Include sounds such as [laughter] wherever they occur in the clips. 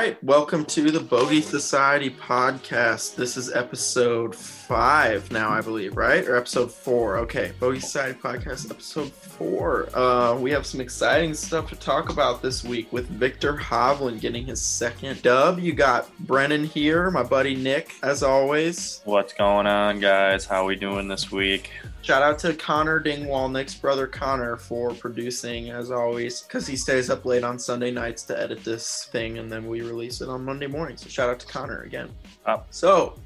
right. Welcome to the Bogey Society podcast. This is episode five now, I believe, right? Or episode four. Okay. Bogey Society podcast, episode four. Uh, we have some exciting stuff to talk about this week with Viktor Hovland getting his second dub. You got Brennan here, my buddy Nick, as always. What's going on, guys? How we doing this week? Shout out to Connor Dingwall, Nick's brother Connor, for producing as always, because he stays up late on Sunday nights to edit this thing, and then we release it on Monday morning. So shout out to Connor again. Oh. So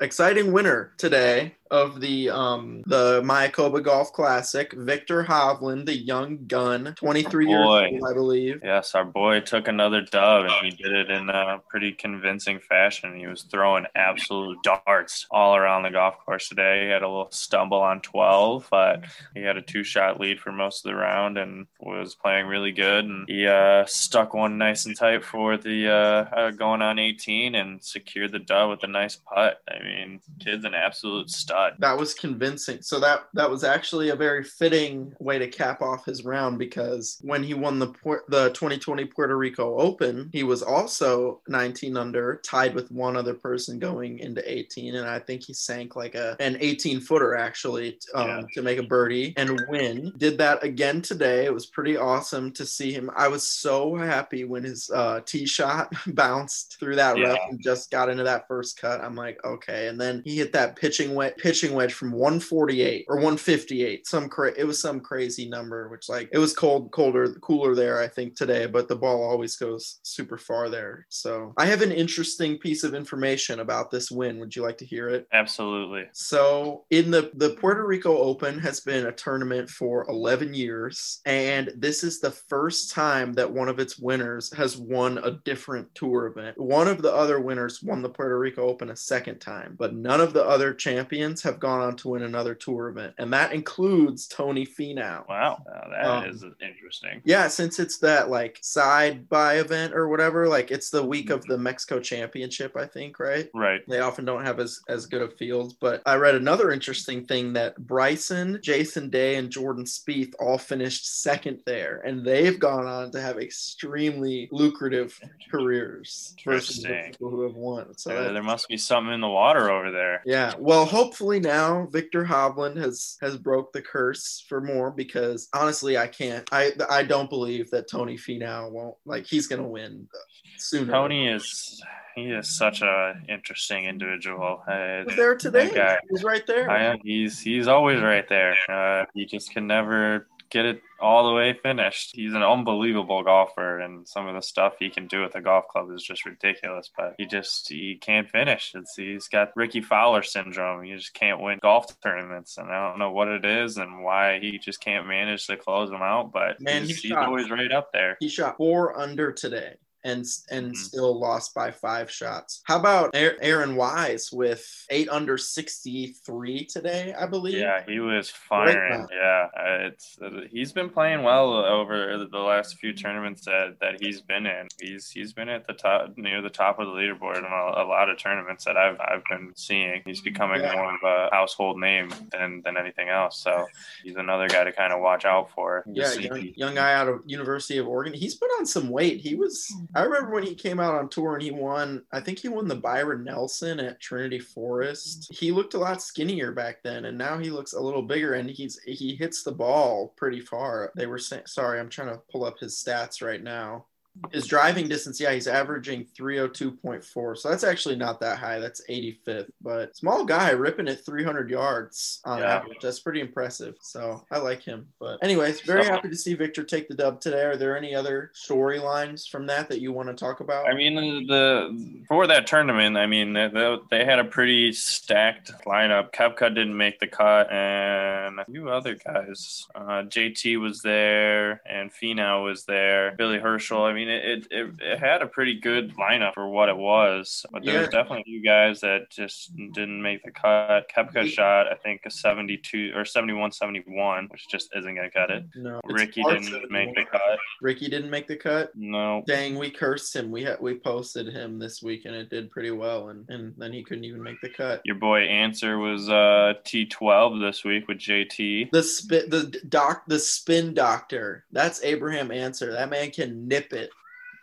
exciting winner today of the um the Mayakoba Golf Classic, Viktor Hovland, the young gun, 23 years old, I believe. Yes, our boy took another dub, and he did it in a pretty convincing fashion. He was throwing absolute darts all around the golf course today. He had a little stumble on 12, but he had a two-shot lead for most of the round and was playing really good. And he uh, stuck one nice and tight for the uh, uh, going on 18 and secured the dub with a nice putt. I mean, kid's an absolute stud. That was convincing. So that that was actually a very fitting way to cap off his round because when he won the the 2020 Puerto Rico Open, he was also 19 under, tied with one other person going into 18, and I think he sank like a an 18 footer actually um, Yeah. to make a birdie and win. Did that again today. It was pretty awesome to see him. I was so happy when his uh, tee shot [laughs] bounced through that Yeah. rough and just got into that first cut. I'm like, okay, and then he hit that pitching wedge, pitching wedge from 148 or 158. Some cra- it was some crazy number, which like it was cold, colder, cooler there, I think today, but the ball always goes super far there. So I have an interesting piece of information about this win. Would you like to hear it? Absolutely. So in the the Puerto Rico Open has been a tournament for 11 years and this is the first time that one of its winners has won a different tour event. One of the other winners won the Puerto Rico Open a second time, but none of the other champions have gone on to win another tour event and that includes Tony Finau. Wow, that is Um, interesting. Yeah, since it's that like side by event or whatever, like it's the week of the Mexico Championship, I think, right? Right. they often don't have as, as good of fields. But I read another interesting thing that Bryson, Jason Day, and Jordan Spieth all finished second there, and they've gone on to have extremely lucrative careers versus Interesting. people who have won. So that's- there must be something in the water over there. yeah, well, hopefully now Viktor Hovland has has broke the curse for more because honestly, I can't. I I don't believe that Tony Finau won't like he's gonna win soon. Tony is he is such a interesting individual. Uh, there today. guy. He was right there. I. He's he's always right there. Uh, he just can never get it all the way finished. He's an unbelievable golfer, and some of the stuff he can do with a golf club is just ridiculous. But he just he can't finish. It's he's got Rickie Fowler syndrome. He just can't win golf tournaments, and I don't know what it is and why he just can't manage to close them out. But Man, he's, he's he's always right up there. He shot four under today and and Mhm. still lost by five shots. How about Aaron Wise with eight under 63 today, I believe? Yeah, he was firing. round. Yeah, it's uh, he's been playing well over the last few tournaments that, that he's been in. He's he's been at the top near the top of the leaderboard in a, a lot of tournaments that I've I've been seeing. He's becoming Yeah. more of a household name than than anything else. So he's another guy to kind of watch out for. Yeah, young, young guy out of University of Oregon. He's put on some weight. He was. I remember when he came out on tour and he won. I think he won the Byron Nelson at Trinity Forest. He looked a lot skinnier back then, and now he looks a little bigger. And he's he hits the ball pretty far. They were saying. Sorry, I'm trying to pull up his stats right now. His driving distance, yeah, he's averaging 302.4. So that's actually not that high. That's 85th. But small guy ripping it 300 yards on Yeah. average. That's pretty impressive. So I like him. But anyways, very So- happy to see Viktor take the dub today. Are there any other storylines from that that you want to talk about? I mean, the for that tournament, I mean, they, they had a pretty stacked lineup. Koepka didn't make the cut, and a few other guys. Uh, JT was there, and Finau was there. Billy Horschel. I mean, it, it, it had a pretty good lineup for what it was, but there was definitely a few guys that just didn't make the cut. Koepka He- shot, I think, a 72 or 71 71, which just isn't going to cut it. no. Rickie didn't make the cut. Rickie didn't make the cut. No. Dang, we cursed him. We had we posted him this week and it did pretty well, and and then he couldn't even make the cut. Your boy Ancer was uh, T12 this week with JT. The spin, the doc, the spin doctor. That's Abraham Ancer. That man can nip it.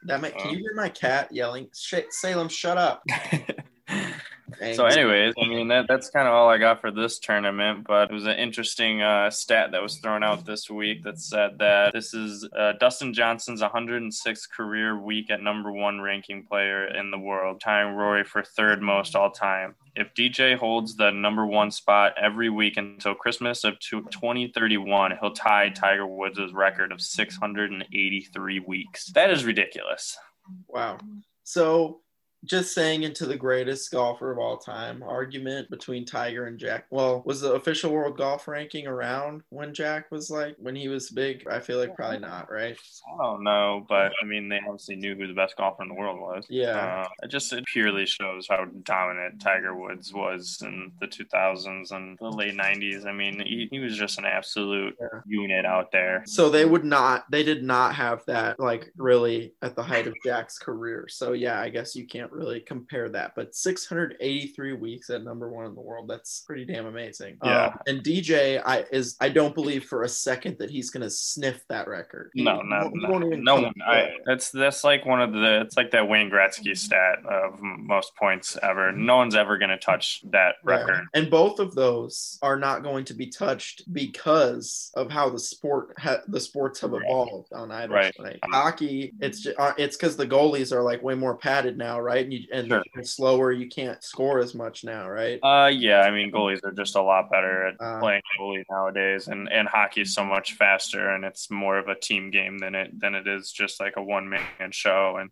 That might, can you hear my cat yelling? Sh- Salem, shut up. [laughs] So, anyways, I mean that that's kind of all I got for this tournament. But it was an interesting uh, stat that was thrown out this week that said that this is uh, Dustin Johnson's 106th career week at number one ranking player in the world, tying Rory for third most all time. If DJ holds the number one spot every week until Christmas of 2031, he'll tie Tiger Woods' record of 683 weeks. That is ridiculous. Wow. So just saying into the greatest golfer of all time argument between Tiger and Jack. Well, was the official world golf ranking around when Jack was like when he was big? I feel like probably not, right? I don't know, but I mean they obviously knew who the best golfer in the world was. Yeah. Uh, it just it purely shows how dominant Tiger Woods was in the 2000s and the late 90s. I mean, he, he was just an absolute yeah. unit out there. So they would not they did not have that like really at the height of Jack's career. So yeah, I guess you can't really compare that. But 683 weeks at number one in the world, that's pretty damn amazing. Yeah. Um, and DJ, I is I don't believe for a second that he's gonna sniff that record. No, no, no, no one. I, that's that's like one of the it's like that Wayne Gretzky stat of most points ever. No one's ever gonna touch that record. Yeah. And both of those are not going to be touched because of how the sport ha- the sports have evolved on either right. side. Hockey, it's just, uh, it's because the goalies are like way more padded now, right? And, you, and sure. slower, you can't score as much now, right? Uh, yeah. I mean, goalies are just a lot better at uh, playing goalie nowadays, and and hockey is so much faster, and it's more of a team game than it than it is just like a one man show. And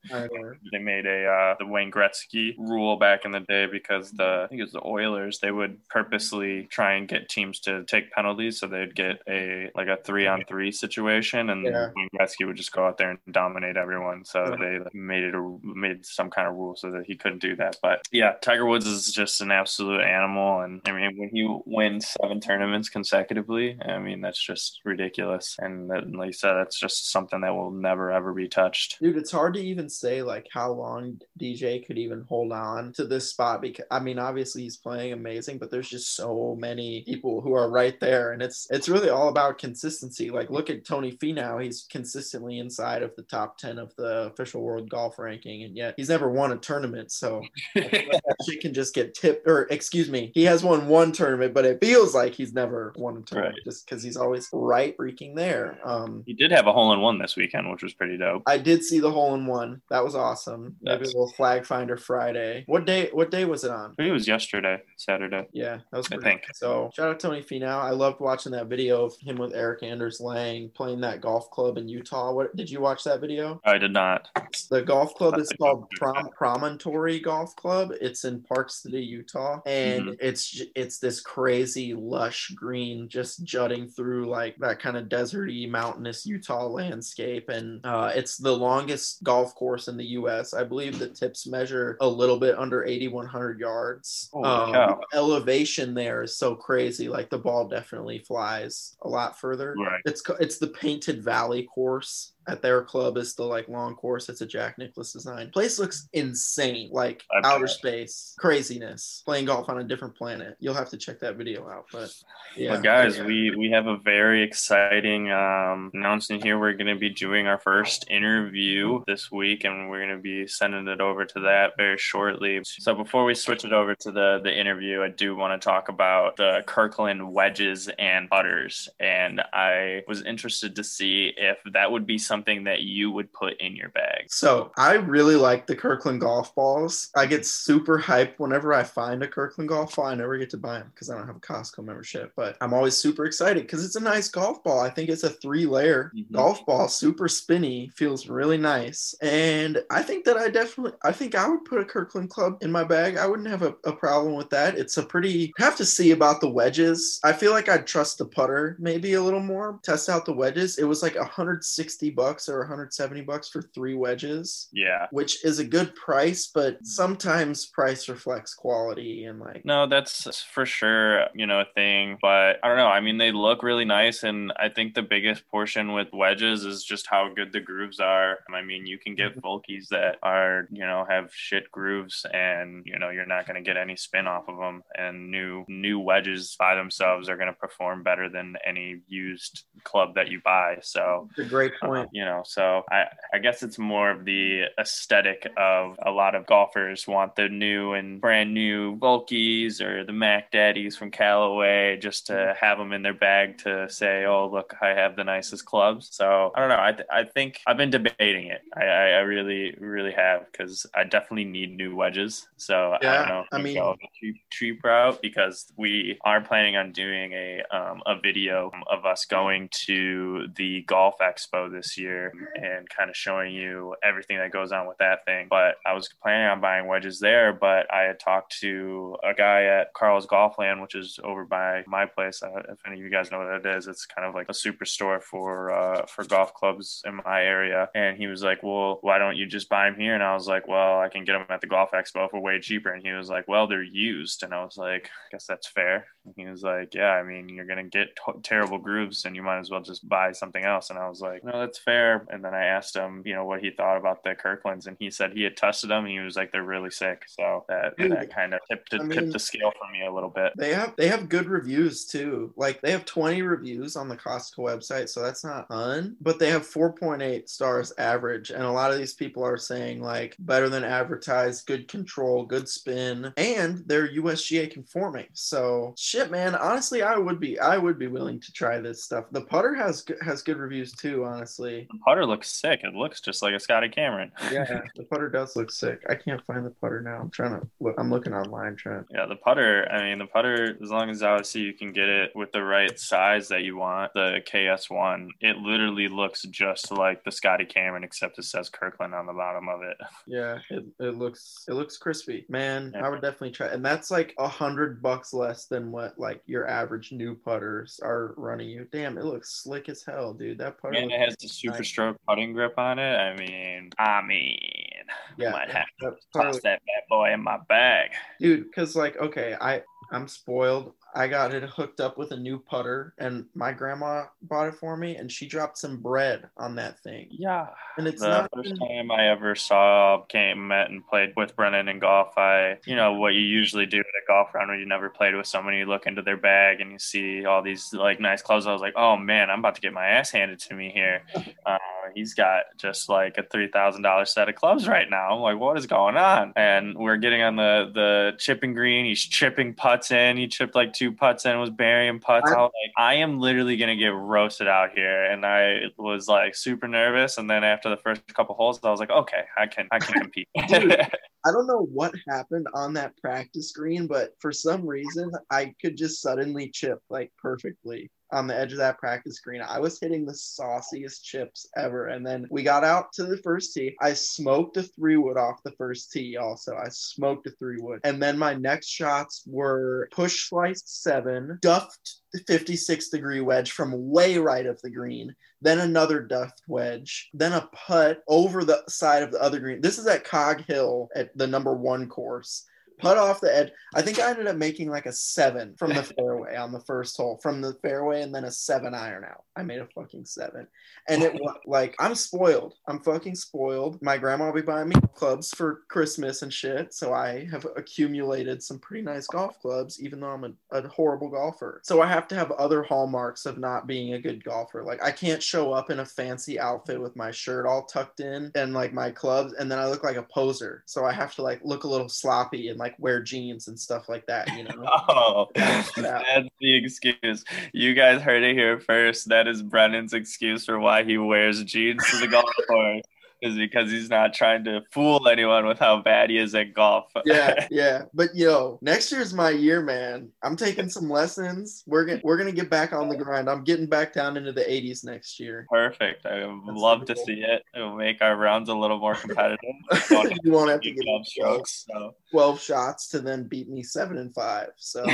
they made a uh, the Wayne Gretzky rule back in the day because the I think it was the Oilers they would purposely try and get teams to take penalties, so they'd get a like a three on three situation, and yeah. Wayne Gretzky would just go out there and dominate everyone. So yeah. they made it a, made some kind of rule so that he couldn't do that. But yeah, Tiger Woods is just an absolute animal. And I mean, when he wins seven tournaments consecutively, I mean, that's just ridiculous. And that, like you said, that's just something that will never, ever be touched. Dude, it's hard to even say like how long DJ could even hold on to this spot because I mean, obviously he's playing amazing, but there's just so many people who are right there. And it's, it's really all about consistency. Like, look at Tony Finau. He's consistently inside of the top 10 of the official world golf ranking. And yet he's never won a tournament. So [laughs] shit can just get tipped, or excuse me, he has won one tournament, but it feels like he's never won a tournament right. just because he's always right freaking there. Um, he did have a hole in one this weekend, which was pretty dope. I did see the hole in one. That was awesome. That's... Maybe a little flag finder Friday. What day? What day was it on? it was yesterday, Saturday. Yeah, that was. I think so. Shout out Tony Finau. I loved watching that video of him with Erik Anders Lang playing that golf club in Utah. What did you watch that video? I did not. The golf club is called Prom Prom- Promontory Golf Club. It's in Park City, Utah, and mm-hmm. it's it's this crazy lush green just jutting through like that kind of deserty, mountainous Utah landscape, and uh, it's the longest golf course in the U.S. I believe the tips measure a little bit under 8,100 yards. Oh, um, elevation there is so crazy. Like the ball definitely flies a lot further. Right. It's it's the Painted Valley course at their club is the like long course. It's a Jack Nicklaus design. Place looks insane, like outer space craziness. Playing golf on a different planet. You'll have to check that video out. But yeah, well, guys, yeah. we we have a very exciting um, announcement here. We're going to be doing our first interview this week, and we're going to be sending it over to that very shortly. So before we switch it over to the the interview, I do want to talk about the Kirkland wedges and putters, and I was interested to see if that would be something something that you would put in your bag? So I really like the Kirkland golf balls. I get super hyped whenever I find a Kirkland golf ball. I never get to buy them because I don't have a Costco membership, but I'm always super excited because it's a nice golf ball. I think it's a three layer mm-hmm. golf ball, super spinny, feels really nice. And I think that I definitely, I think I would put a Kirkland club in my bag. I wouldn't have a, a problem with that. It's a pretty, have to see about the wedges. I feel like I'd trust the putter maybe a little more, test out the wedges. It was like 160 bucks bucks or 170 bucks for three wedges. Yeah. Which is a good price, but sometimes price reflects quality and like No, that's for sure, you know, a thing, but I don't know. I mean, they look really nice and I think the biggest portion with wedges is just how good the grooves are. I mean, you can get mm-hmm. that are, you know, have shit grooves and, you know, you're not going to get any spin off of them and new new wedges by themselves are going to perform better than any used club that you buy. So, That's a great point. You know, so I, I guess it's more of the aesthetic of a lot of golfers want the new and brand new Vokeys or the Mack Daddies from Callaway just to have them in their bag to say, oh, look, I have the nicest clubs. So I don't know. I, th- I think I've been debating it. I, I, I really, really have because I definitely need new wedges. So Yeah, I don't know. I mean- go the cheap, cheap route because we are planning on doing a um, a video of us going to the golf expo this year and kind of showing you everything that goes on with that thing. But I was planning on buying wedges there, but I had talked to a guy at Carl's Golfland, which is over by my place. Uh, if any of you guys know what that is, it's kind of like a superstore for uh, for golf clubs in my area. And he was like, "Well, why don't you just buy them here?" And I was like, "Well, I can get them at the golf expo for way cheaper." And he was like, "Well, they're used." And I was like, "I guess that's fair." And he was like, "Yeah, I mean, you're gonna get t- terrible grooves, and you might as well just buy something else." And I was like, "No, that's fair." And then I asked him, you know, what he thought about the Kirklands, and he said he had tested them. And he was like, "They're really sick." So that Dude, that kind of tipped, I tipped the scale for me a little bit. They have they have good reviews too. Like they have 20 reviews on the Costco website, so that's not un, but they have 4.8 stars average. And a lot of these people are saying like better than advertised, good control, good spin, and they're USGA conforming. So shit, man. Honestly, I would be I would be willing to try this stuff. The putter has has good reviews too. Honestly, The putter looks sick. It looks just like a Scotty Cameron. [laughs] yeah, the putter does look sick. I can't find the putter now. I'm trying to look. I'm looking online trying. Yeah, the putter. I mean, the putter. As long as obviously you can get it with the right size that you want, the KS one, it literally looks just like the Scotty Cameron, except it says Kirkland on the bottom of it. [laughs] Yeah, it, it looks it looks crispy. Man, Yeah. I would definitely try. And that's like a hundred bucks less than what like your average new putters are running you. Damn, it looks slick as hell, dude. That putter. And it has the super nice. stroke putting grip on it. I mean, I mean, yeah, might have to toss that bad boy in my bag. dude because like okay i i'm spoiled i got it hooked up with a new putter and my grandma bought it for me and she dropped some bread on that thing Yeah. and it's the not first even- time I ever saw, came, met, and played with Brennan in golf, I, you know, what you usually do at a golf round when you never played with someone, you look into their bag and you see all these like nice clothes. I was like, oh man, I'm about to get my ass handed to me here. [laughs] Uh, he's got just like a three thousand dollar set of clubs right now. I'm like, what is going on? And we're getting on the the chipping green. He's chipping putts in. He chipped like two putts in, was burying putts. I was like, I am literally gonna get roasted out here. And I was like super nervous. And then after the first couple holes, I was like, okay, I can I can compete. [laughs] Dude. [laughs] I don't know what happened on that practice screen, but for some reason I could just suddenly chip like perfectly on the edge of that practice green. I was hitting the sauciest chips ever. And then we got out to the first tee. I smoked a three wood off the first tee also. I smoked a three wood. And then my next shots were push slice seven, duffed 56 degree wedge from way right of the green, then another duffed wedge, then a putt over the side of the other green. This is at Cog Hill at the number one course. Putt off the edge. I think I ended up making like a seven from the [laughs] fairway on the first hole, from the fairway, and then a seven iron out. I made a fucking seven. And it was [laughs] like, I'm spoiled. I'm fucking spoiled. My grandma will be buying me clubs for Christmas and shit. So I have accumulated some pretty nice golf clubs, even though I'm a, a horrible golfer. So I have to have other hallmarks of not being a good golfer. Like I can't show up in a fancy outfit with my shirt all tucked in and like my clubs, and then I look like a poser. So I have to like look a little sloppy and like wear jeans and stuff like that, you know? [laughs] Oh, that's the excuse. You guys heard it here first. That is Brennan's excuse for why he wears jeans to the golf course. Is because he's not trying to fool anyone with how bad he is at golf. [laughs] yeah, yeah. But yo, next year's my year, man. I'm taking some lessons. We're gonna we're gonna get back on the grind. I'm getting back down into the 80s next year. Perfect. I would That's love to cool. see it. It will make our rounds a little more competitive. [laughs] You won't have to get strokes. So. 12 shots to then beat me seven and five. So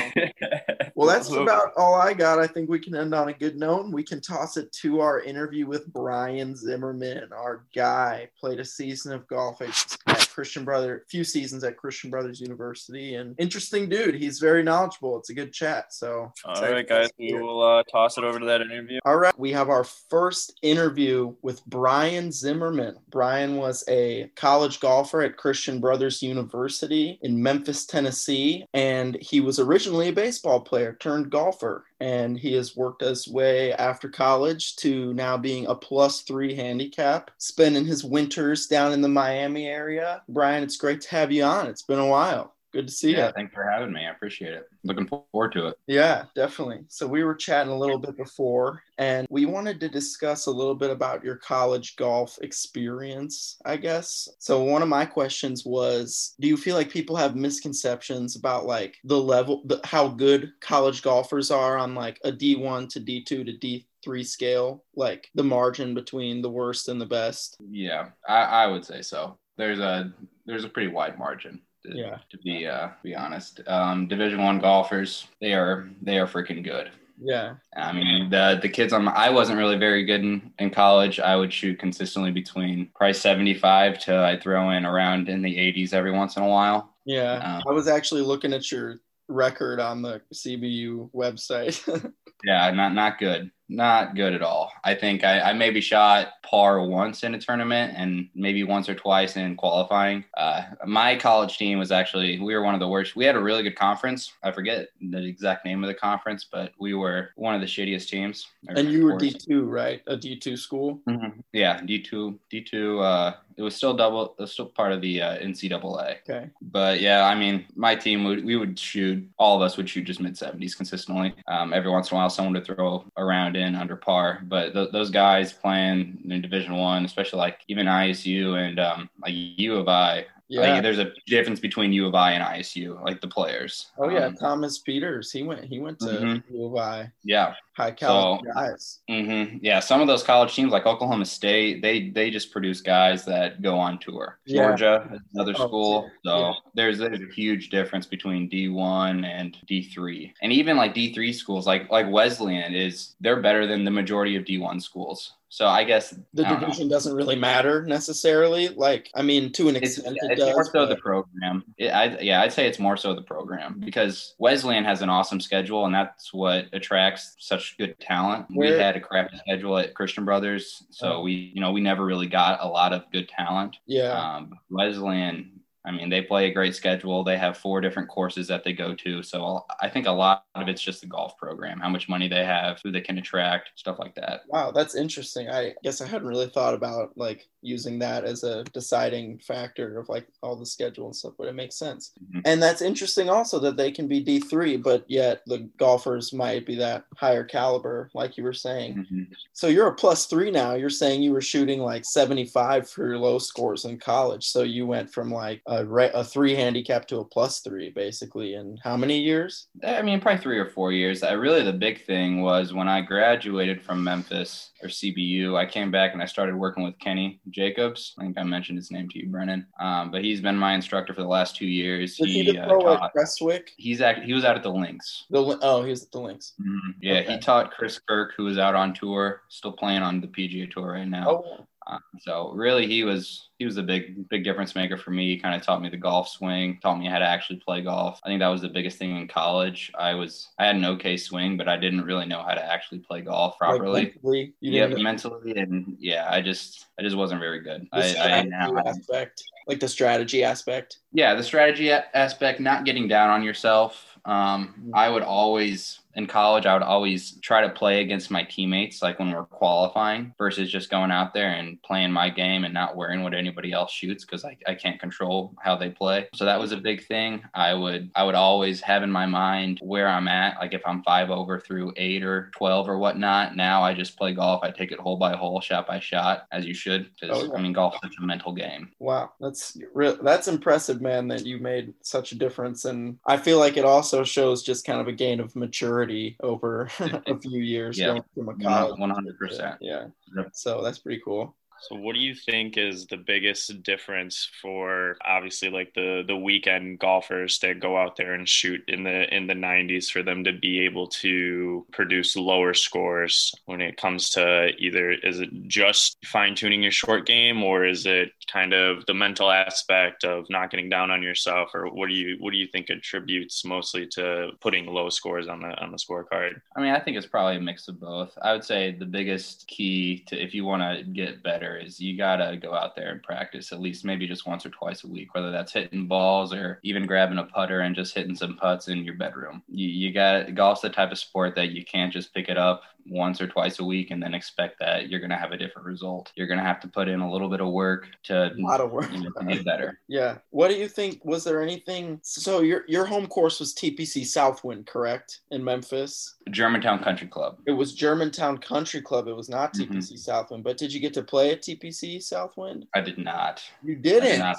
[laughs] well, that's about all I got. I think we can end on a good note and we can toss it to our interview with Brian Zimmerman, our guy. Played a season of golf at, at Christian Brother, few seasons at Christian Brothers University, and interesting dude. He's very knowledgeable. It's a good chat. So All right, guys, we will uh, toss it over to that interview. All right, we have our first interview with Brian Zimmerman. Brian was a college golfer at Christian Brothers University in Memphis, Tennessee, and he was originally a baseball player turned golfer. And he has worked his way after college to now being a plus three handicap, spending his winters down in the Miami area. Brian, it's great to have you on. It's been a while. Good to see you. yeah, you. Thanks for having me. I appreciate it. Looking forward to it. Yeah, definitely. So we were chatting a little bit before, and we wanted to discuss a little bit about your college golf experience, I guess. So one of my questions was, do you feel like people have misconceptions about like the level, the, how good college golfers are on like a D1 to D2 to D three scale, like the margin between the worst and the best? Yeah, I, I would say so. There's a there's a pretty wide margin. To, Yeah. to be uh be honest, um, Division One golfers they are they are freaking good. Yeah. I mean, the the kids on my, I wasn't really very good in, in college. I would shoot consistently between probably 75 to I throw in around in the 80s every once in a while. Yeah. Um, I was actually looking at your record on the CBU website. [laughs] Yeah, not not good, not good at all. I think I, I maybe shot par once in a tournament and maybe once or twice in qualifying. Uh, my college team was actually we were one of the worst. We had a really good conference. I forget the exact name of the conference, but we were one of the shittiest teams. and you were course. D2, right? A D2 school? Mhm. Yeah, D two, D two. Uh, it was still double. It was still part of the uh, NCAA. Okay. But yeah, I mean, my team would we would shoot. All of us would shoot just mid seventies consistently. Um, every once in a while, someone would throw around in under par. But th- those guys playing in Division One, especially like even ISU and um, like U of I. Yeah. Like, there's a difference between U of I and ISU, like the players. oh yeah, Um, Thomas Pieters. He went. He went to Mhm. U of I. yeah. High caliber guys. hmm Yeah, some of those college teams like Oklahoma State, they they just produce guys that go on tour. Yeah. Georgia is another Oh, school, so yeah. there's there's a huge difference between D one and D three, and even like D three schools like like Wesleyan is they're better than the majority of D one schools. So I guess The I don't know. division doesn't really matter necessarily. Like, I mean, to an It's, extent, yeah, it it's does. more so the program. It, I, yeah, I'd say it's more so the program because Wesleyan has an awesome schedule, and that's what attracts such good talent. Where- we had a crappy schedule at Christian Brothers, so Oh. we, you know, we never really got a lot of good talent. yeah. Um, Wesleyan, I mean, they play a great schedule. They have four different courses that they go to, so I think a lot of it's just the golf program, how much money they have, who they can attract, stuff like that. Wow, that's interesting. I guess I hadn't really thought about like using that as a deciding factor of like all the schedule and stuff, but it makes sense. Mhm. And that's interesting also that they can be D3, but yet the golfers might be that higher caliber, like you were saying. Mhm. So you're a plus three now. You're saying you were shooting like 75 for your low scores in college. So you went from like a, re- a three handicap to a plus three basically in how many years? I mean, probably three or four years. I really the big thing was when I graduated from Memphis or CBU. I came back and I started working with Kenny Jacobs. I think I mentioned his name to you, Brennan. Um, but he's been my instructor for the last two years. Was he, He the uh, at taught. Crestwicke? He's act, he was out at the Links. The, oh, he was at the links. Mhm. Yeah, Okay. he taught Chris Kirk, who was out on tour, still playing on the PGA Tour right now. Oh, Um, so really, he was he was a big big difference maker for me. He kind of taught me the golf swing, taught me how to actually play golf. I think that was the biggest thing in college. I was I had an okay swing, but I didn't really know how to actually play golf properly. Like mentally, you yeah, mentally and yeah, I just I just wasn't very good. I, I now aspect, like the strategy aspect. yeah, the strategy aspect, not getting down on yourself. Um, I would always in college, I would always try to play against my teammates, like when we're qualifying, versus just going out there and playing my game and not worrying what anybody else shoots because I, I can't control how they play. So that was a big thing. I would I would always have in my mind where I'm at, like if I'm five over through eight or twelve or whatnot. Now I just play golf. I take it hole by hole, shot by shot, as you should, because Oh, yeah. I mean golf is such a mental game. Wow, that's real. That's impressive, man. That you made such a difference, and I feel like it also shows just kind of a gain of maturity over [laughs] a few years Yeah. from a college. One hundred percent. Yeah. Yep. So that's pretty cool. So what do you think is the biggest difference for obviously like the the weekend golfers that go out there and shoot in the in the 90s for them to be able to produce lower scores when it comes to either is it just fine tuning your short game or is it kind of the mental aspect of not getting down on yourself or what do you what do you think attributes mostly to putting low scores on the on the scorecard? I mean, I think it's probably a mix of both. I would say the biggest key to if you want to get better better is you gotta go out there and practice at least maybe just once or twice a week, whether that's hitting balls or even grabbing a putter and just hitting some putts in your bedroom. You, you got golf's the type of sport that you can't just pick it up once or twice a week and then expect that you're going to have a different result. You're going to have to put in a little bit of work to, A lot of work. you know, get better. [laughs] Yeah. What do you think? Was there anything? So your your home course was TPC Southwind, correct? In Memphis. Germantown Country Club. It was Germantown Country Club. It was not. Mm-hmm. TPC Southwind. But did you get to play at TPC Southwind? I did not. You I, did didn't. not.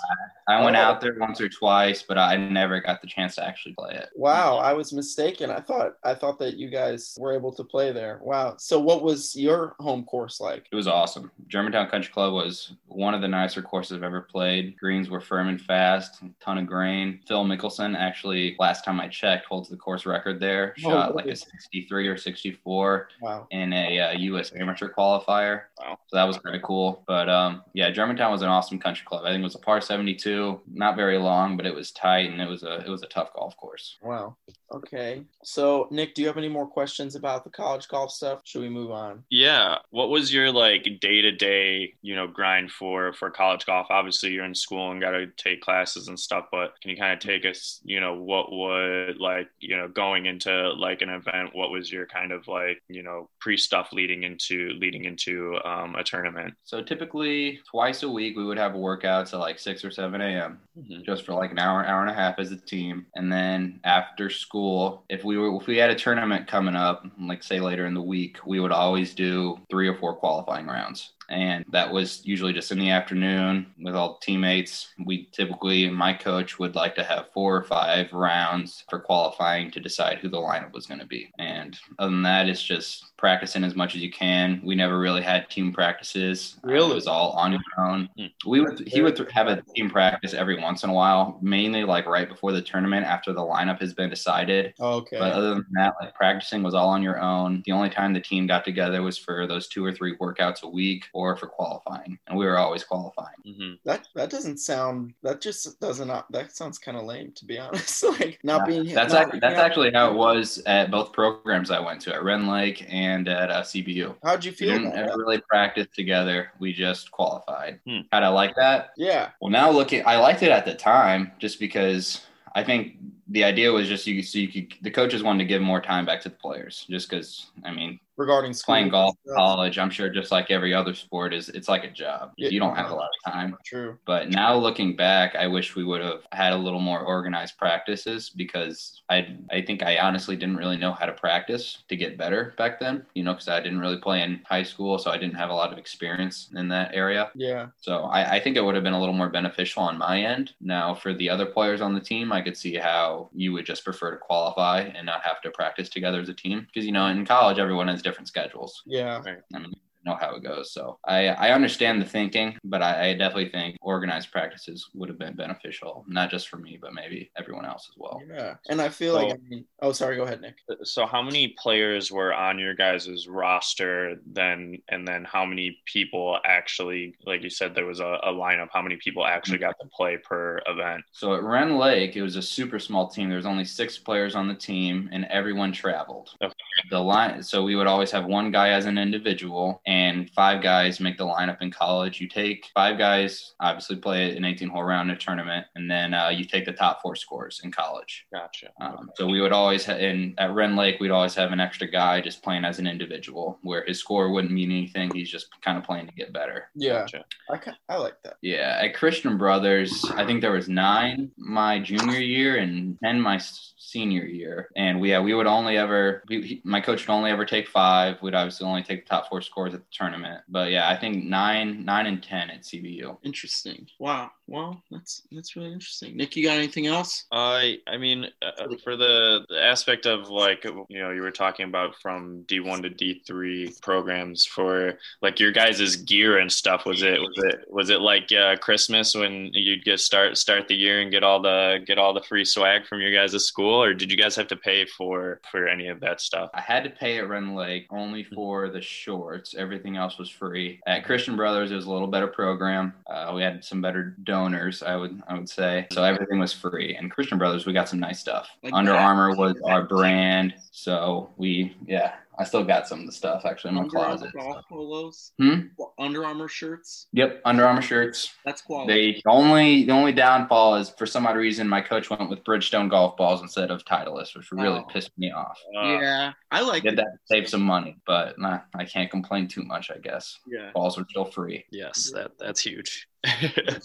I went Oh. out there once or twice, but I never got the chance to actually play it. Wow, I was mistaken. I thought I thought that you guys were able to play there. Wow. So what was your home course like? It was awesome. Germantown Country Club was one of the nicer courses I've ever played. Greens were firm and fast, ton of grain. Phil Mickelson, actually, last time I checked, holds the course record there. Oh, Shot like a 63 or 64 Wow. in a uh, U.S. amateur qualifier. Wow. So that was kind of cool. But um, yeah, Germantown was an awesome country club. I think it was a par 72, not very long, but it was tight and it was a it was a tough golf course. Wow. Okay. So Nick, do you have any more questions about the college golf stuff? Should we move on? Yeah. What was your like day to day, you know, grind for for college golf? Obviously, you're in school and got to take classes and stuff, but can you kind of take us, you know, what would like, you know, going into like an event? What was your kind of like, you know, pre stuff leading into leading into um, a tournament? So typically twice a week we would have workouts at like 6 or 7 a.m. Mhm. just for like an hour, hour and a half as a team. And then after school, if we were if we had a tournament coming up, like say later in the week, we would always do three or four qualifying rounds. And that was usually just in the afternoon with all the teammates. We typically, my coach would like to have four or five rounds for qualifying to decide who the lineup was going to be. And other than that, it's just practicing as much as you can. We never really had team practices. Really? it was all on your own. Hmm. We would he would have a team practice every once in a while, mainly like right before the tournament after the lineup has been decided. Okay. But other than that, like practicing was all on your own. The only time the team got together was for those two or three workouts a week or for qualifying, and we were always qualifying. Mhm. that that doesn't sound that just doesn't that sounds kind of lame to be [laughs] honest. like not being That's not ac- being that's out- actually how it was at both programs I went to at Rend Lake and at uh, CBU. How'd you We feel didn't about really practice together. We just qualified. Hmm. How'd I like that? Yeah. Well, now looking, I liked it at the time just because I think the idea was just you so you could the coaches wanted to give more time back to the players just because I mean Regarding school playing golf in stuff. college I'm sure just like every other sport is it's like a job Yeah. you don't have a lot of time True. but now looking back I wish we would have had a little more organized practices because I I think I honestly didn't really know how to practice to get better back then you know because I didn't really play in high school so I didn't have a lot of experience in that area Yeah. so I, I think it would have been a little more beneficial on my end. Now, for the other players on the team, I could see how you would just prefer to qualify and not have to practice together as a team. Because, you know, in college, everyone has different schedules. Yeah. I mean, you know how it goes. So I, I understand the thinking, but I, I definitely think organized practices would have been beneficial, not just for me, but maybe everyone else as well. Yeah. And I feel like I mean, oh sorry, go ahead, Nick. Uh, so how many players were on your guys' roster then and then how many people actually like you said there was a, a lineup, how many people actually mm-hmm. got to play per event? So at Rend Lake, it was a super small team. There was only six players on the team, and everyone traveled. Okay. The line, so we would always have one guy as an individual, and five guys make the lineup in college. You take five guys, obviously play an 18-hole round in a tournament, and then uh, you take the top four scores in college. Gotcha. Um, so we would always ha- in at Rend Lake, we'd always have an extra guy just playing as an individual, where his score wouldn't mean anything. He's just kind of playing to get better. Yeah. Gotcha. I ki- I like that. Yeah, at Christian Brothers, I think there was nine my junior year and ten my senior year, and we yeah we would only ever we, he, my coach would only ever take five. We'd obviously only take the top four scores at the tournament, but yeah, I think nine nine and ten at CBU. Interesting. Wow. Well, that's that's really interesting. Nick, you got anything else? I I mean, uh, for the, the aspect of like you know you were talking about from D one to D three programs for like your guys' gear and stuff. Was it was it was it like uh, Christmas when you'd get start start the year and get all the get all the free swag from your guys' school, or did you guys have to pay for for any of that stuff? I had to pay at Rend Lake only for the shorts. Everything else was free. At Christian Brothers, it was a little better program. Uh, we had some better donors, I would I would say. So everything was free. And Christian Brothers, we got some nice stuff. Like Under. Armour was our brand. So we yeah, I still got some of the stuff actually in my Under Armour closet. golf polos, Hmm? Under Armour shirts. Yep, Under Armour shirts. That's quality. They the only the only downfall is for some odd reason my coach went with Bridgestone golf balls instead of Titleist, which really Oh. pissed me off. Uh, yeah, I like. Did that to save some money, but nah, I can't complain too much. I guess Yeah. balls are still free. Yes, that that's huge.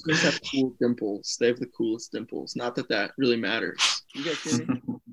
Those have cool dimples. They have the coolest dimples. Not that that really matters. You guys get me? [laughs]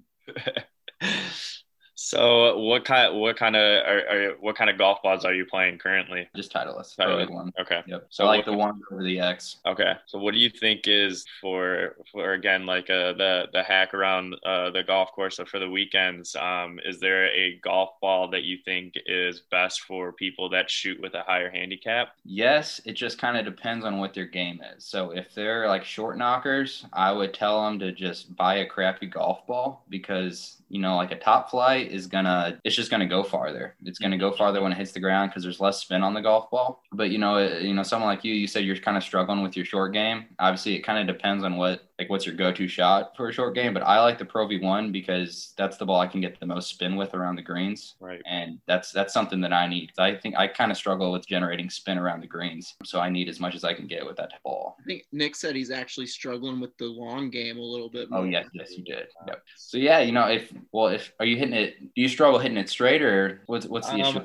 so what kind what kind of are, are what kind of golf balls are you playing currently? Just Titleist, Titleist. one. Okay. Yep. So So I like what- the one over the X. Okay. So what do you think is for for again like uh, the the hack around uh, the golf course so for the weekends? Um, is there a golf ball that you think is best for people that shoot with a higher handicap? Yes, it just kind of depends on what their game is. So if they're like short knockers, I would tell them to just buy a crappy golf ball because you know like a Top Flite is gonna it's just gonna go farther. It's gonna go mm-hmm. farther when it hits the ground because there's less spin on the golf ball. But you know it- you know someone like you, you said you're kind of struggling with your short game. Obviously, it kind of depends on what like what's your go-to shot for a short game. But I like the Pro V1 because that's the ball I can get the most spin with around the greens Right. and that's that's something that I need. I think I kind of struggle with generating spin around the greens, so I need as much as I can get with that ball. I think Nick said he's actually struggling with the long game a little bit more. Oh yes, yes you did. Yep. So yeah, you know if well if are you hitting it? Do you struggle hitting it straight or what's what's the Um, issue?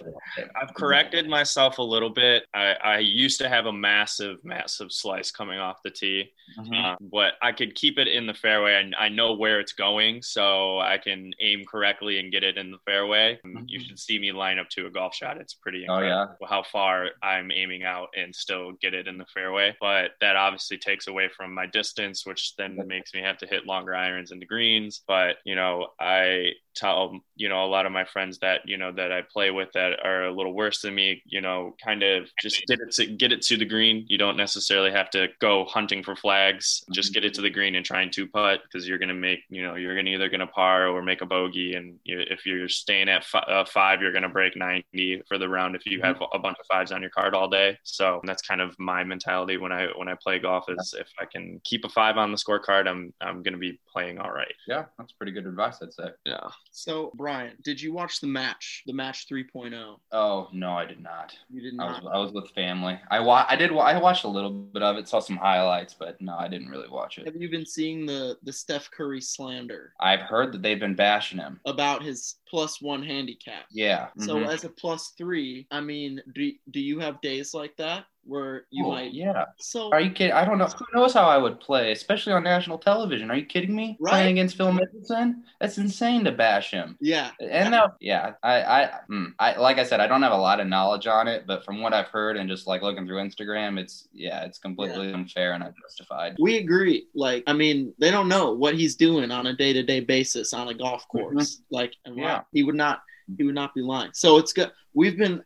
I've corrected myself a little bit. I, I used to have a massive, massive slice coming off the tee, Mhm. uh, but I could keep it in the fairway. and I know where it's going, so I can aim correctly and get it in the fairway. And mm-hmm. You should see me line up to a golf shot. It's pretty Oh, yeah? how far I'm aiming out and still get it in the fairway. But that obviously takes away from my distance, which then makes me have to hit longer irons into greens. But you know, I tell you know a lot of my friends that you know that I play with that are a little worse than me. You know, kind of just get it to get it to the green. You don't necessarily have to go hunting for flags. Just get it to the green and try and two putt because you're gonna make you know you're gonna either gonna par or make a bogey. And you, if you're staying at fi- uh, five, you're gonna break ninety for the round if you have a bunch of fives on your card all day. So that's kind of my mentality when I when I play golf is if I can keep a five on the scorecard, I'm I'm gonna be playing all right. Yeah, that's pretty good advice, I'd say. Yeah. So Brian, did you watch the match? The match 3.0? Oh no, I did not. You did I not. was I was with family. I wa- I did wa- I watched a little bit of it, saw some highlights, but no, I didn't really watch it. Have you been seeing the the Steph Curry slander I've heard that they've been bashing him. about his plus one handicap? Yeah. So mhm. as a plus three, I mean, do do you have days like that where you Oh, might? yeah. So Are you kidding? I don't know. Who knows how I would play, especially on national television? Are you kidding me? Right. Playing against Phil Mickelson? That's insane to bash him. yeah, And now, yeah, I, I, mm, I, like I said, I don't have a lot of knowledge on it, but from what I've heard and just like looking through Instagram, it's yeah, it's completely unfair and unjustified. we agree. Like, I mean, they don't know what he's doing on a day to day basis on a golf course. Like, and why- Yeah. he would not he would not be lying. So it's good. We've been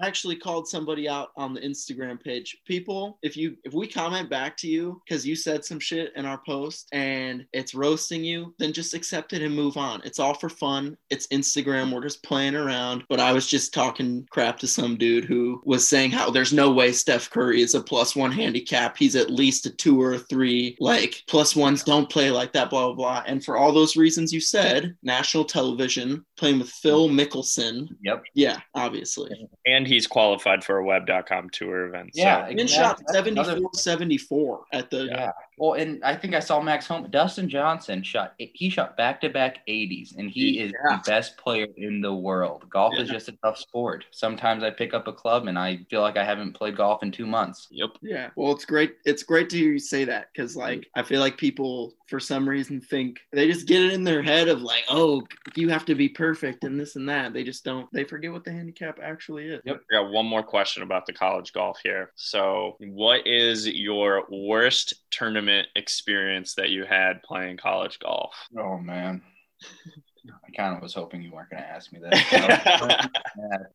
I actually called somebody out on the Instagram page. People, if you if we comment back to you because you said some shit in our post and it's roasting you, then just accept it and move on. It's all for fun. It's Instagram. We're just playing around. But I was just talking crap to some dude who was saying how there's no way Steph Curry is a plus one handicap. He's at least a two or a three. Like plus ones don't play like that, blah blah blah. And for all those reasons you said, national television playing with Phil mm-hmm. Mickelson. Yep. Yeah, obviously. And he's qualified for a web.com tour event. so- Yeah, And shot exactly. That's 74 74 at the Yeah. Well, and I think I saw Max Homa. Dustin Johnson shot. He shot back to back 80s, and he is Yeah. the best player in the world. Golf is just a tough sport. Sometimes I pick up a club and I feel like I haven't played golf in two months. Yep. Yeah. Well, it's great. It's great to hear you say that because, like, I feel like people, for some reason, think they just get it in their head of like, oh, you have to be perfect and this and that. They just don't. They forget what the handicap actually is. Yep. I got one more question about the college golf here. So, what is your worst tournament experience that you had playing college golf? Oh man. I kind of was hoping you weren't going to ask me that. [laughs]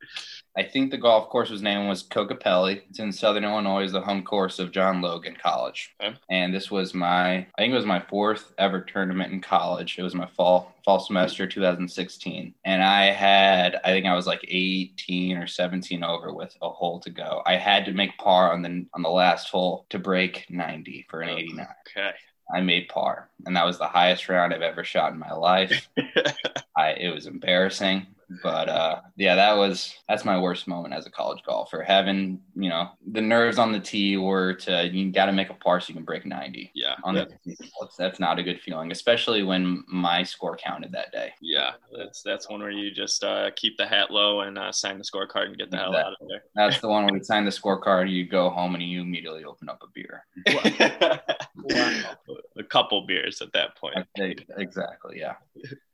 I think the golf course's name was Kokopelli. It's in Southern Illinois, is the home course of John Logan College. Okay. And this was my, I think it was my fourth ever tournament in college. It was my fall fall semester 2016, and I had, I think I was like 18 or 17 over with a hole to go. I had to make par on the on the last hole to break 90 for an 89. Okay. I made par, and that was the highest round I've ever shot in my life. [laughs] I, it was embarrassing. But uh, yeah, that was that's my worst moment as a college golfer. Having you know the nerves on the tee were to you got to make a par so you can break ninety. Yeah. On the that's, that's not a good feeling, especially when my score counted that day. Yeah, that's that's one where you just uh, keep the hat low and uh, sign the scorecard and get the hell out of there. That's the one where you sign the scorecard, you go home and you immediately open up a beer. [laughs] a couple beers at that point. Exactly. Yeah.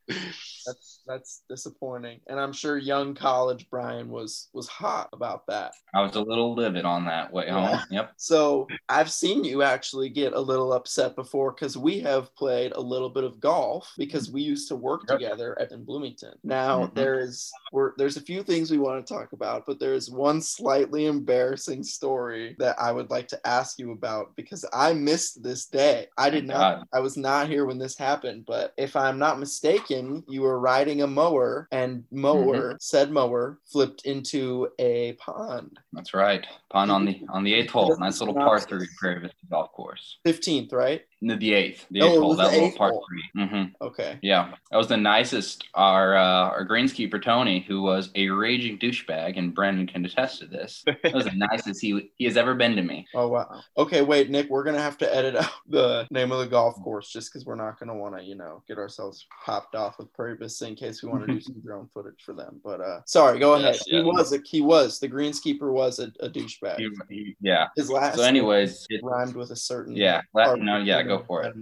That's that's disappointing, and I'm sure young college Brian was was hot about that. I was a little livid on that way home. Yeah. Yep. So I've seen you actually get a little upset before because we have played a little bit of golf because we used to work Yep. together at in Bloomington. Now Mhm. there is we're, there's a few things we want to talk about, but there's one slightly embarrassing story that I would like to ask you about because I missed this day. I did not God. I was not here when this happened, but if I'm not mistaken, you were riding a mower and mower Mm-hmm. said mower flipped into a pond. That's right. Pun on the on the eighth hole. Nice little par three Prairie Vista golf course. 15th, right? No, the eighth. The Oh, eighth it hole. That little par hole. 3 hmm Okay. Yeah, that was the nicest. Our uh, our greenskeeper Tony, who was a raging douchebag, and Brandon can attest to this. That was the [laughs] nicest he he has ever been to me. Oh wow. Okay, wait, Nick, we're gonna have to edit [laughs] out the name of the golf course just because we're not gonna want to, you know, get ourselves popped off with Prairie Vista in case we want to do [laughs] some drone footage for them. But uh, sorry, go ahead. Yes, He was a he was the greenskeeper was a, a douchebag. He- he- yeah. His last So, anyways, it, rhymed with a certain yeah. No, yeah. Go for it.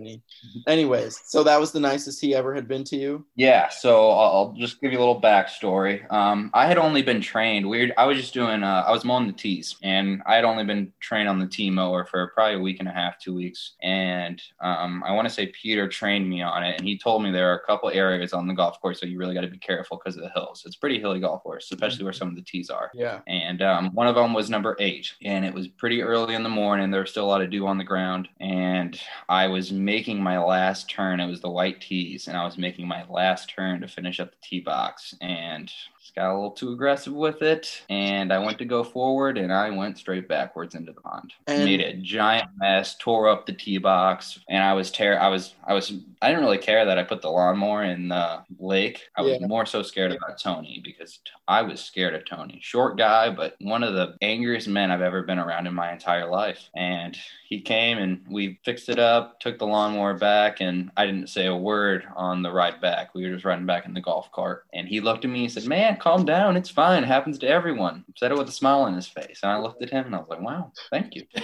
Anyways, so that was the nicest he ever had been to you. Yeah, so I'll, I'll just give you a little backstory. Um, I had only been trained weird. I was just doing. Uh, I was mowing the tees, and I had only been trained on the tee mower for probably a week and a half, two weeks. And um, I want to say Peter trained me on it, and he told me there are a couple areas on the golf course that you really got to be careful because of the hills. It's pretty hilly golf course, especially where some of the tees are. Yeah. And um, one of them was number eight. And it was pretty early in the morning. There was still a lot of dew on the ground. And I was making my last turn. It was the white tees. And I was making my last turn to finish up the tee box. And got a little too aggressive with it. And I went to go forward and I went straight backwards into the pond. And- Made a giant mess, tore up the tee box. And I was tear I was I was I didn't really care that I put the lawnmower in the lake. I was Yeah. more so scared about Tony because I was scared of Tony. Short guy, but one of the angriest men I've ever been around in my entire life. And he came and we fixed it up, took the lawnmower back, and I didn't say a word on the ride back. We were just riding back in the golf cart. And he looked at me and said, Man, calm down. It's fine. It happens to everyone. Said it with a smile on his face. And I looked at him and I was like, Wow, thank you. [laughs]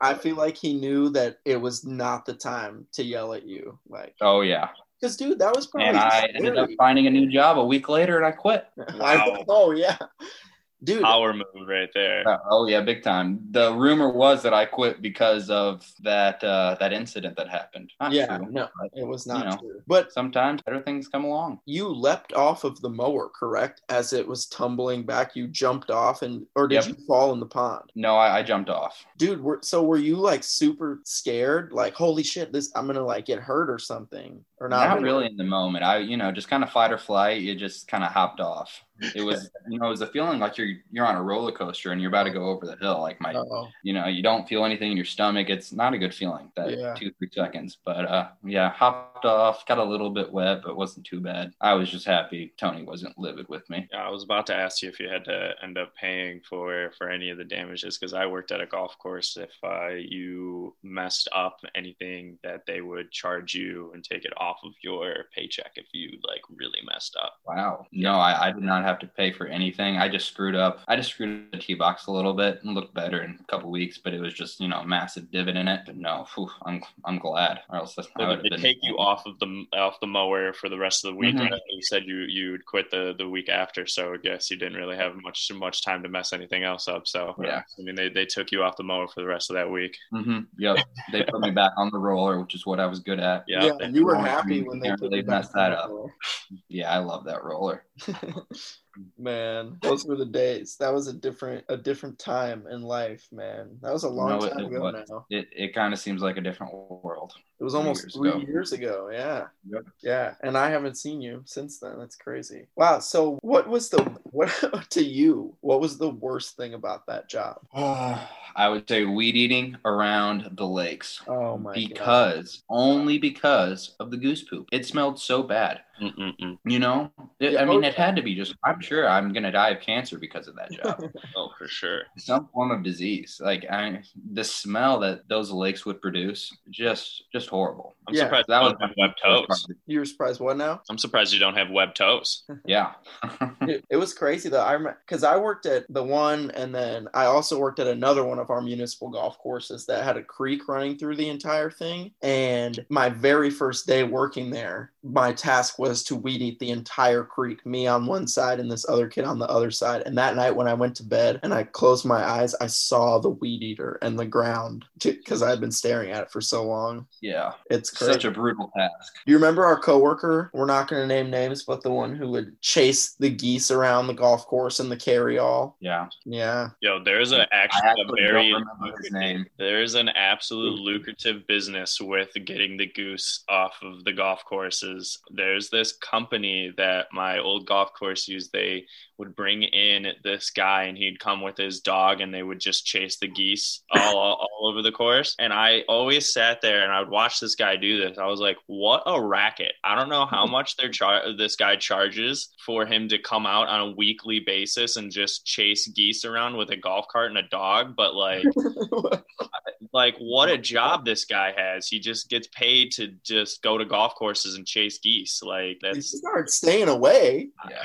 I feel like he knew that it was not the time to yell at you. Like, Oh, yeah. because dude, that was probably And I ended up finding a new job a week later and I quit. [laughs] I- oh yeah, dude. Power move right there. Uh, oh yeah, big time. The rumor was that I quit because of that uh, that incident that happened. Not yeah, true, no, but it was not you know. true. But Sometimes better things come along. you leapt off of the mower, correct? As it was tumbling back, you jumped off, and or did Yep. you fall in the pond, No, I, I jumped off. dude? Were, so were you like super scared? Like, holy shit, this I'm gonna like get hurt or something, or not? Not, really in the moment. I, you know, just kind of fight or flight. You just kind of hopped off. It was, [laughs] you know, it was a feeling like you're you're on a roller coaster and you're about to go over the hill. Like my, Oh, you know, you don't feel anything in your stomach. It's not a good feeling that Yeah. two three seconds. But uh, yeah, hopped off. Got a little bit wet, but wasn't too bad. I was just happy Tony wasn't livid with me. Yeah, I was about to ask you if you had to end up paying for for any of the damages because I worked at a golf course. If uh, you messed up anything, that they would charge you and take it off of your paycheck if you like really messed up. Wow. No, I, I did not have to pay for anything. I just screwed up. I just screwed the tee box a little bit and looked better in a couple weeks, but it was just, you know, a massive divot in it. But no, whew, I'm I'm glad. Or else I So would they been take you off of the off the mower for the rest of the week? Mhm. And then you said you you'd quit the the week after, so I guess you didn't really have much much time to mess anything else up. So Yeah. I mean they, they took you off the mower for the rest of that week. hmm Yep. They put me back on the roller, which is what I was good at. Yeah. yeah, they- you were Can't happy when they really put you mess back that up. Yeah, I love that roller. [laughs] man. Those were the days. That was a different a different time in life, man. That was a long No, it- time it ago was. now. It, it kind of seems like a different world. It was almost years three ago. years ago. Yeah. Yep. Yeah. And I haven't seen you since then. That's crazy. Wow. So what was the what [laughs] to you? What was the worst thing about that job? [sighs] I would say weed eating around the lakes. Oh my god. because only because of the goose poop. It smelled so bad. Mm-mm-mm. You know, It- Yeah, I mean, it had to be just. I'm sure I'm gonna die of cancer because of that job. [laughs] Oh, for sure. Some form of disease. Like I, the smell that those lakes would produce, just just horrible. I'm Yeah, surprised That was don't have web toes. You were surprised what now? I'm surprised you don't have web toes. Yeah. [laughs] it, it was crazy though. I remember because I worked at the one, and then I also worked at another one of our municipal golf courses that had a creek running through the entire thing. And my very first day working there, my task was to weed eat the entire creek, me on one side and this other kid on the other side. And that night when I went to bed and I closed my eyes, I saw the weed eater and the ground because I had been staring at it for so long. yeah. It's crazy. Such a brutal task. Do you remember our coworker? We're not going to name names, but the one who would chase the geese around the golf course in the carry-all. Yeah. Yeah. Yo, there's a I actually a very don't remember his name. There's an absolute lucrative business with getting the goose off of the golf courses. There's this company that my old golf course used. They would bring in this guy and he'd come with his dog and they would just chase the geese all, [laughs] all, all over the course. And I always sat there and I would watch this guy do this. I was like, what a racket. I don't know how [laughs] much they're char- this guy charges for him to come out on a weekly basis and just chase geese around with a golf cart and a dog. But like, [laughs] like what a job this guy has. He just gets paid to just go to golf courses and chase geese. Like They that's start staying away. Yeah.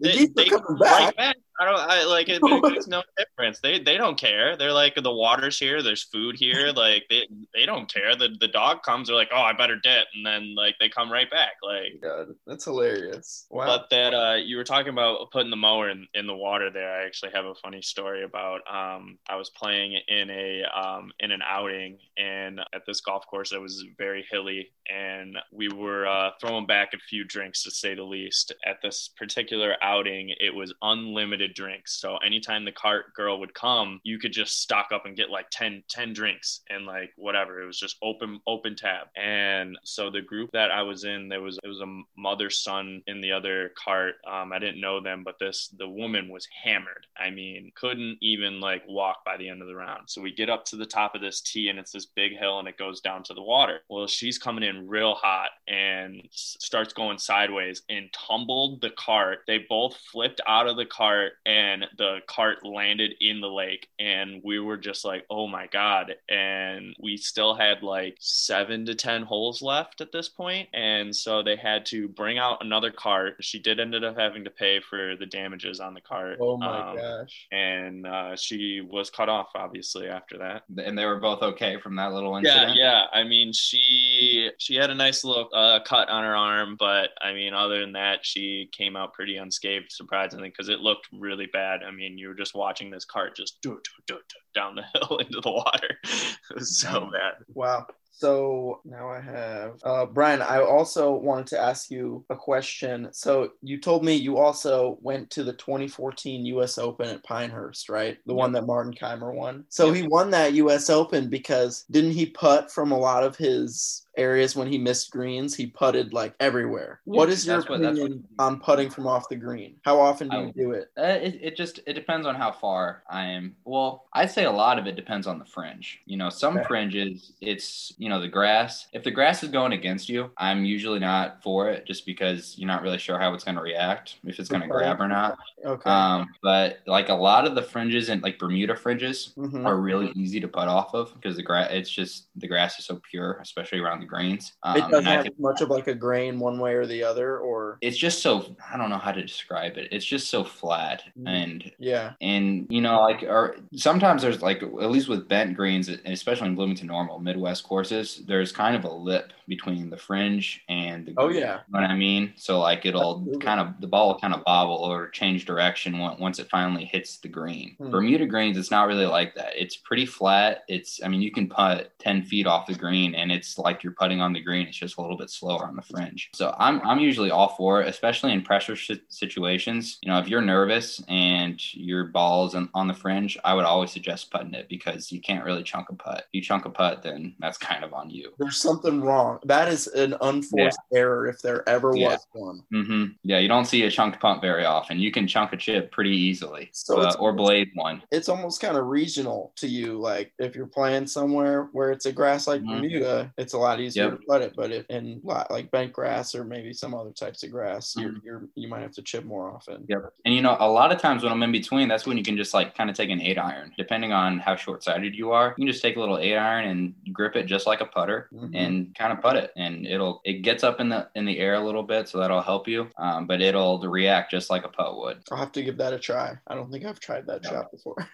The geese are coming back. right back. I don't. I like it. There's no [laughs] difference. They they don't care. They're like the water's here. There's food here. Like they they don't care. The the dog comes. They're like, oh, I better dip, and then like they come right back. Like God, that's hilarious. Wow. but that uh, you were talking about putting the mower in, in the water there. I actually have a funny story about. Um, I was playing in a um, in an outing, and at this golf course that was very hilly, and we were uh, throwing back a few drinks to say the least. At this particular outing, it was unlimited drinks. So anytime the cart girl would come, you could just stock up and get like 10, 10 drinks and like whatever. It was just open open tab. And so the group that I was in, there was it was a mother son in the other cart. Um, I didn't know them, but this the woman was hammered. I mean, couldn't even like walk by the end of the round. So we get up to the top of this tee, and it's this big hill, and it goes down to the water. Well, she's coming in real hot and starts going sideways and tumbled the cart. They both flipped out of the cart, and the cart landed in the lake. And we were just like, "Oh my god!" And we still had like seven to ten holes left at this point, and so they had to bring out another cart. She did ended up having to pay for the damages on the cart. oh my Um, gosh. and uh, she was cut off obviously after that And they were both okay from that little yeah incident. yeah i mean she she had a nice little uh, cut on her arm but i mean other than that she came out pretty unscathed surprisingly because it looked really bad i mean you were just watching this cart just do, do, do, do, down the [laughs] hill into the water [laughs] it was so bad Wow. So now I have uh, Brian. I also wanted to ask you a question. So you told me you also went to the 2014 U.S. Open at Pinehurst, right? The one that Martin Kaymer won. So he won that U.S. Open because didn't he putt from a lot of his areas when he missed greens? He putted like everywhere. what is your That's what- that's what- opinion on putting from off the green? How often do you do it? Uh, it, it just it depends on how far I am. Well, I'd say a lot of it depends on the fringe. You know, some Okay. fringes it's you know the grass. If the grass is going against you, I'm usually not for it, just because you're not really sure how it's going to react, if it's going to Okay. grab or not. Okay. Um, but like a lot of the fringes and like Bermuda fringes Mhm. are really easy to put off of because the grass it's just the grass is so pure, especially around greens. Um, It doesn't have much of like a grain one way or the other, or it's just so I don't know how to describe it. It's just so flat Mhm. and yeah. and you know like or sometimes there's like at least with bent greens and especially in bloomington normal midwest courses there's kind of a lip between the fringe and the Oh, yeah. you know what i mean so like it'll Absolutely. kind of the ball will kind of bobble or change direction once it finally hits the green Hmm. bermuda greens it's not really like that it's pretty flat it's i mean you can putt 10 feet off the green and it's like you're putting on the green. It's just a little bit slower on the fringe. So I'm I'm usually all for it, especially in pressure si- situations. You know, if you're nervous and your ball's on, on the fringe, I would always suggest putting it because you can't really chunk a putt. If you chunk a putt, then that's kind of on you. There's something wrong. That is an unforced error if there ever Yeah. was one. hmm Yeah, you don't see a chunked punt very often. You can chunk a chip pretty easily, So uh, or blade one. It's almost kind of regional to you. Like if you're playing somewhere where it's a grass like Mhm. Bermuda, it's a lot easier Yep. to it. But in lot like bent grass or maybe some other types of grass, you're, Mhm. you're you might have to chip more often. Yep. And you know, a lot of times when I'm in between, that's when you can just like kind of take an eight iron, depending on how short sighted you are. You can just take a little eight iron and grip it just like a putter Mhm. and kind of put it. And it'll it gets up in the in the air a little bit, so that'll help you. Um, but it'll react just like a putt would. I'll have to give that a try. I don't think I've tried that shot before [laughs]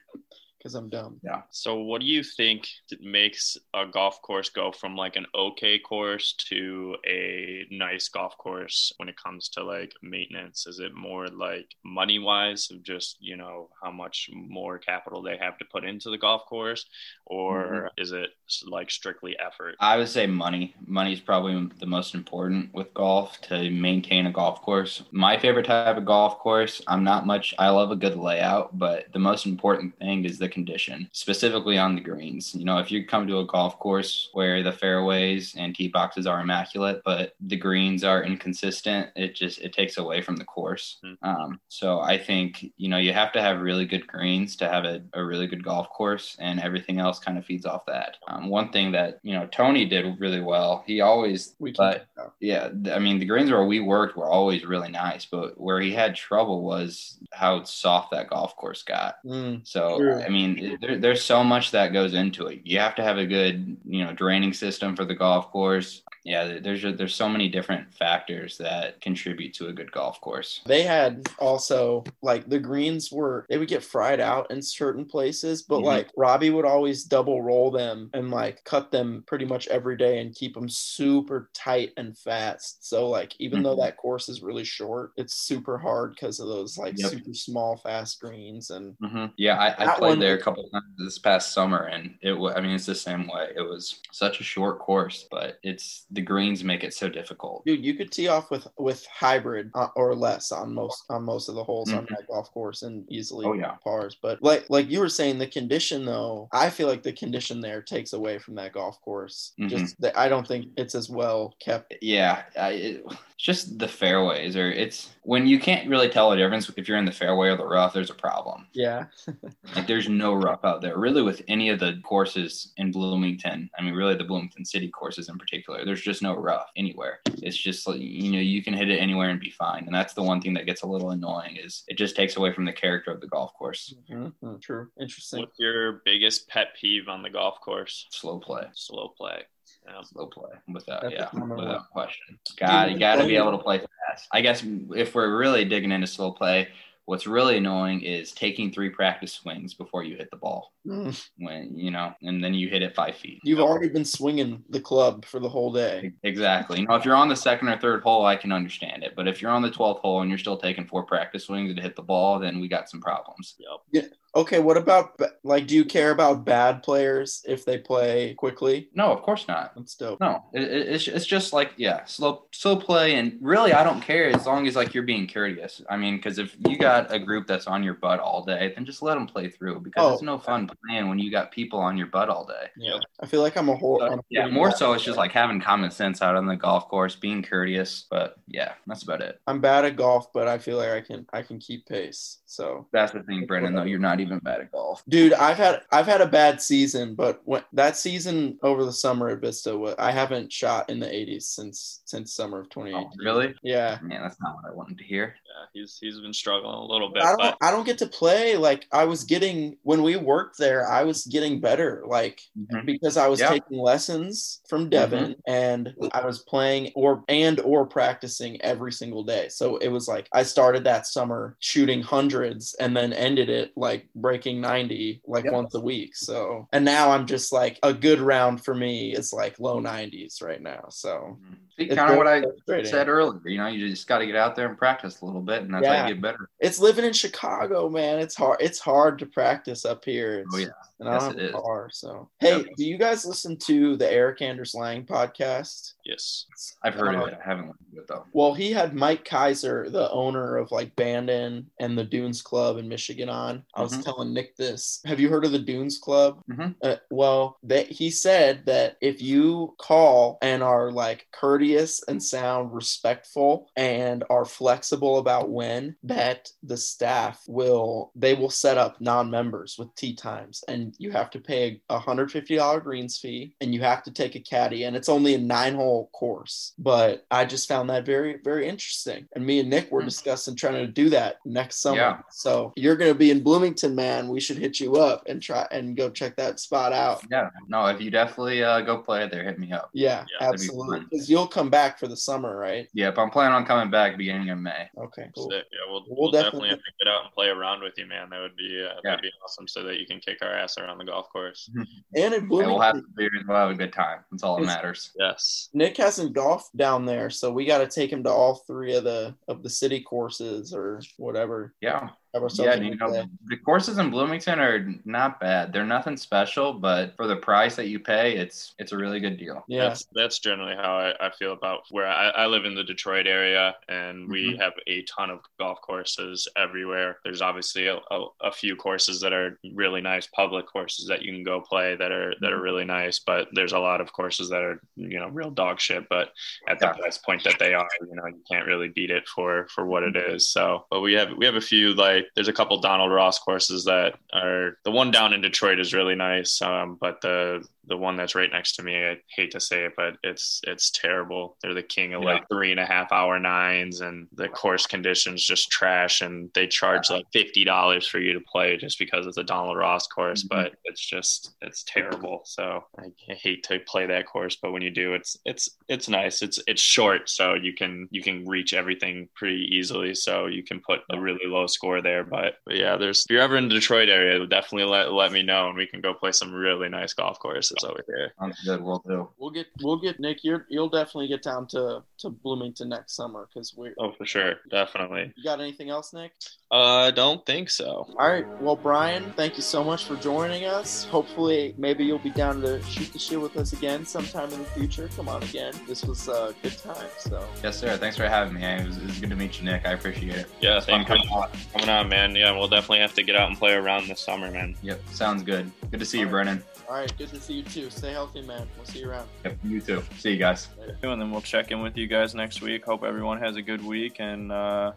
because I'm dumb. Yeah. So, what do you think makes a golf course go from like an okay course to a nice golf course when it comes to like maintenance? Is it more like money wise of just, you know, how much more capital they have to put into the golf course? Or mm-hmm. is it like strictly effort? I would say money. Money is probably the most important with golf to maintain a golf course. My favorite type of golf course, I'm not much, I love a good layout, but the most important thing is the condition, specifically on the greens. You know, if you come to a golf course where the fairways and tee boxes are immaculate, but the greens are inconsistent, it just, it takes away from the course. Hmm. Um, so I think, you know, you have to have really good greens to have a, a really good golf course and everything else kind of feeds off that. Um, one thing that, you know, Tony did really well, he always, We but yeah, I mean, the greens where we worked were always really nice, but where he had trouble was how soft that golf course got. Mm, So, True. I mean, it- there, there's so much that goes into it. You have to have a good, you know, draining system for the golf course. Yeah, there's there's so many different factors that contribute to a good golf course. They had also like the greens were they would get fried out in certain places, but Mhm. like Robbie would always double roll them and like cut them pretty much every day and keep them super tight and fast. So like even though Mhm. that course is really short, it's super hard because of those like Yep. super small fast greens and hmm Yeah, I, I played one- there a couple times this past summer, and it. wa- I mean, it's the same way. It was such a short course, but it's the greens make it so difficult. dude you could tee off with with hybrid uh, or less on most on most of the holes on Mhm. that golf course and easily Oh, yeah. pars but like like you were saying the condition though i feel like the condition there takes away from that golf course Mhm. just that i don't think it's as well kept Yeah, I, it, it's [sighs] just the fairways, or it's when you can't really tell the difference if you're in the fairway or the rough. There's a problem. yeah [laughs] Like there's no rough out there, really, with any of the courses in Bloomington. I mean, really, the Bloomington City courses in particular. There's just no rough anywhere. It's just like you know you can hit it anywhere and be fine. And that's the one thing that gets a little annoying is it just takes away from the character of the golf course. Mhm. true interesting What's your biggest pet peeve on the golf course? Slow play, Slow play. Yeah. slow play, without That's a yeah, common one. without question. God, you got to be able to play fast. I guess if we're really digging into slow play. What's really annoying is taking three practice swings before you hit the ball. Mm. When you know, and then you hit it five feet. you've already been swinging the club for the whole day Exactly. You know, if you're on the second or third hole, I can understand it. But if you're on the 12th hole and you're still taking four practice swings to hit the ball, then we got some problems. Yep. Okay what about like do you care about bad players if they play quickly No, of course not. that's dope No, it, it- it's, it's just like, yeah, slow, slow play. And really, I don't care as long as like you're being courteous. I mean, because if you got a group that's on your butt all day, then just let them play through because Oh. it's no fun playing when you got people on your butt all day. yeah i feel like i'm a whole yeah, more so it's just like having common sense out on the golf course, being courteous. But yeah, that's about it. I'm bad at golf, but I feel like I can I can keep pace. So, That's the thing, Brendan. Though you're not even bad at golf. dude, I've had I've had a bad season, but when, that season over the summer at Vista, wa- I haven't shot in the 80s since since summer of 2018. Oh, really? Yeah. Man, that's not what I wanted to hear. Yeah, he's he's been struggling a little bit, I don't but I don't get to play like I was getting when we worked there, I was getting better like Mhm. because I was Yeah. taking lessons from Devin and I was playing or and or practicing every single day. So it was like I started that summer shooting hundreds and then ended it like breaking 90 like Yep. once a week. So, and now I'm just like a good round for me is like low 90s right now. So, See, it's kind of what I said earlier. You know, you just got to get out there and practice a little bit, and that's how you get better. It's living in Chicago, man. It's hard. It's hard to practice up here. It's, Oh, yeah. and I Yes, don't have a car. So, hey, Yep. do you guys listen to the Erik Anders Lang podcast? Yes. I've heard Uh, of it. I haven't listened to it though. Well, he had Mike Keiser, the owner of like Bandon and the Dunes Club in Michigan, on. I was Telling Nick this. Have you heard of the Dunes Club? Mhm. Uh, well, that he said that if you call and are like courteous and sound respectful and are flexible about when, that the staff will they will set up non-members with tee times, and you have to pay a hundred fifty dollar greens fee, and you have to take a caddy, and it's only a nine hole course. But I just found that very very interesting, and me and Nick were Hmm. discussing trying to do that next summer. Yeah. So you're going to be in Bloomington, man. We should hit you up and try and go check that spot out. Yeah. No, if you definitely uh, go play it there, hit me up. Yeah, Yeah, that'd be absolutely. Because you'll come back for the summer, right? Yep, I'm planning on coming back beginning of May. Okay, cool. Sick. Yeah, we'll, We'll we'll, definitely- definitely, have to get out and play around with you, man. That would be uh, Yeah. that'd be awesome, so that you can kick our ass around the golf course. [laughs] And in And Bloomington, we'll have beers. We'll have a good time. That's all that matters. Yes. Nick hasn't golfed down there, so we got to take him to all three of the of the city courses or whatever. Yeah. Have ourselves Yeah, you know, day. the courses in Bloomington are not bad. They're nothing special, but for the price that you pay, it's it's a really good deal. yeah. That's that's generally how I, I feel about where I, I live in the Detroit area, and we Mhm. have a ton of golf courses everywhere. There's obviously a, a, a few courses that are really nice, public courses that you can go play that are that are really nice, but there's a lot of courses that are you know real dog shit. But at the Yeah. price point that they are, you know, you can't really beat it for for what it is. So, but we have we have a few like there's a couple Donald Ross courses that are the one down in Detroit is really nice, um, but the the one that's right next to me, I hate to say it, but it's it's terrible. They're the king of Yeah. like three and a half hour nines, and the course conditions just trash. And they charge like fifty dollars for you to play just because it's a Donald Ross course, Mhm. but it's just it's terrible. So I hate to play that course, but when you do, it's it's it's nice. It's it's short, so you can you can reach everything pretty easily. So you can put a really low score there. But, but yeah, there's if you're ever in the Detroit area, definitely let let me know, and we can go play some really nice golf courses over here. Sounds good. We'll do. We'll get we'll get Nick. You're you'll definitely get down to to Bloomington next summer because we. Oh, for sure, definitely. You got anything else, Nick? Uh, I don't think so. All right. Well, Brian, thank you so much for joining us. Hopefully, maybe you'll be down to shoot the shit with us again sometime in the future. Come on again. This was a good time. So. Yes, sir. Thanks for having me. It was, it was good to meet you, Nick. I appreciate it. Yeah, It's fun thank you coming on. for coming on, man. Yeah, we'll definitely have to get out and play around this summer, man. Yep. Sounds good. Good to see you, Brennan. All right. Good to see you too. Stay healthy, man. We'll see you around. Yep. You too. See you guys. And then we'll check in with you guys next week. Hope everyone has a good week, and uh,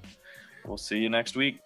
we'll see you next week.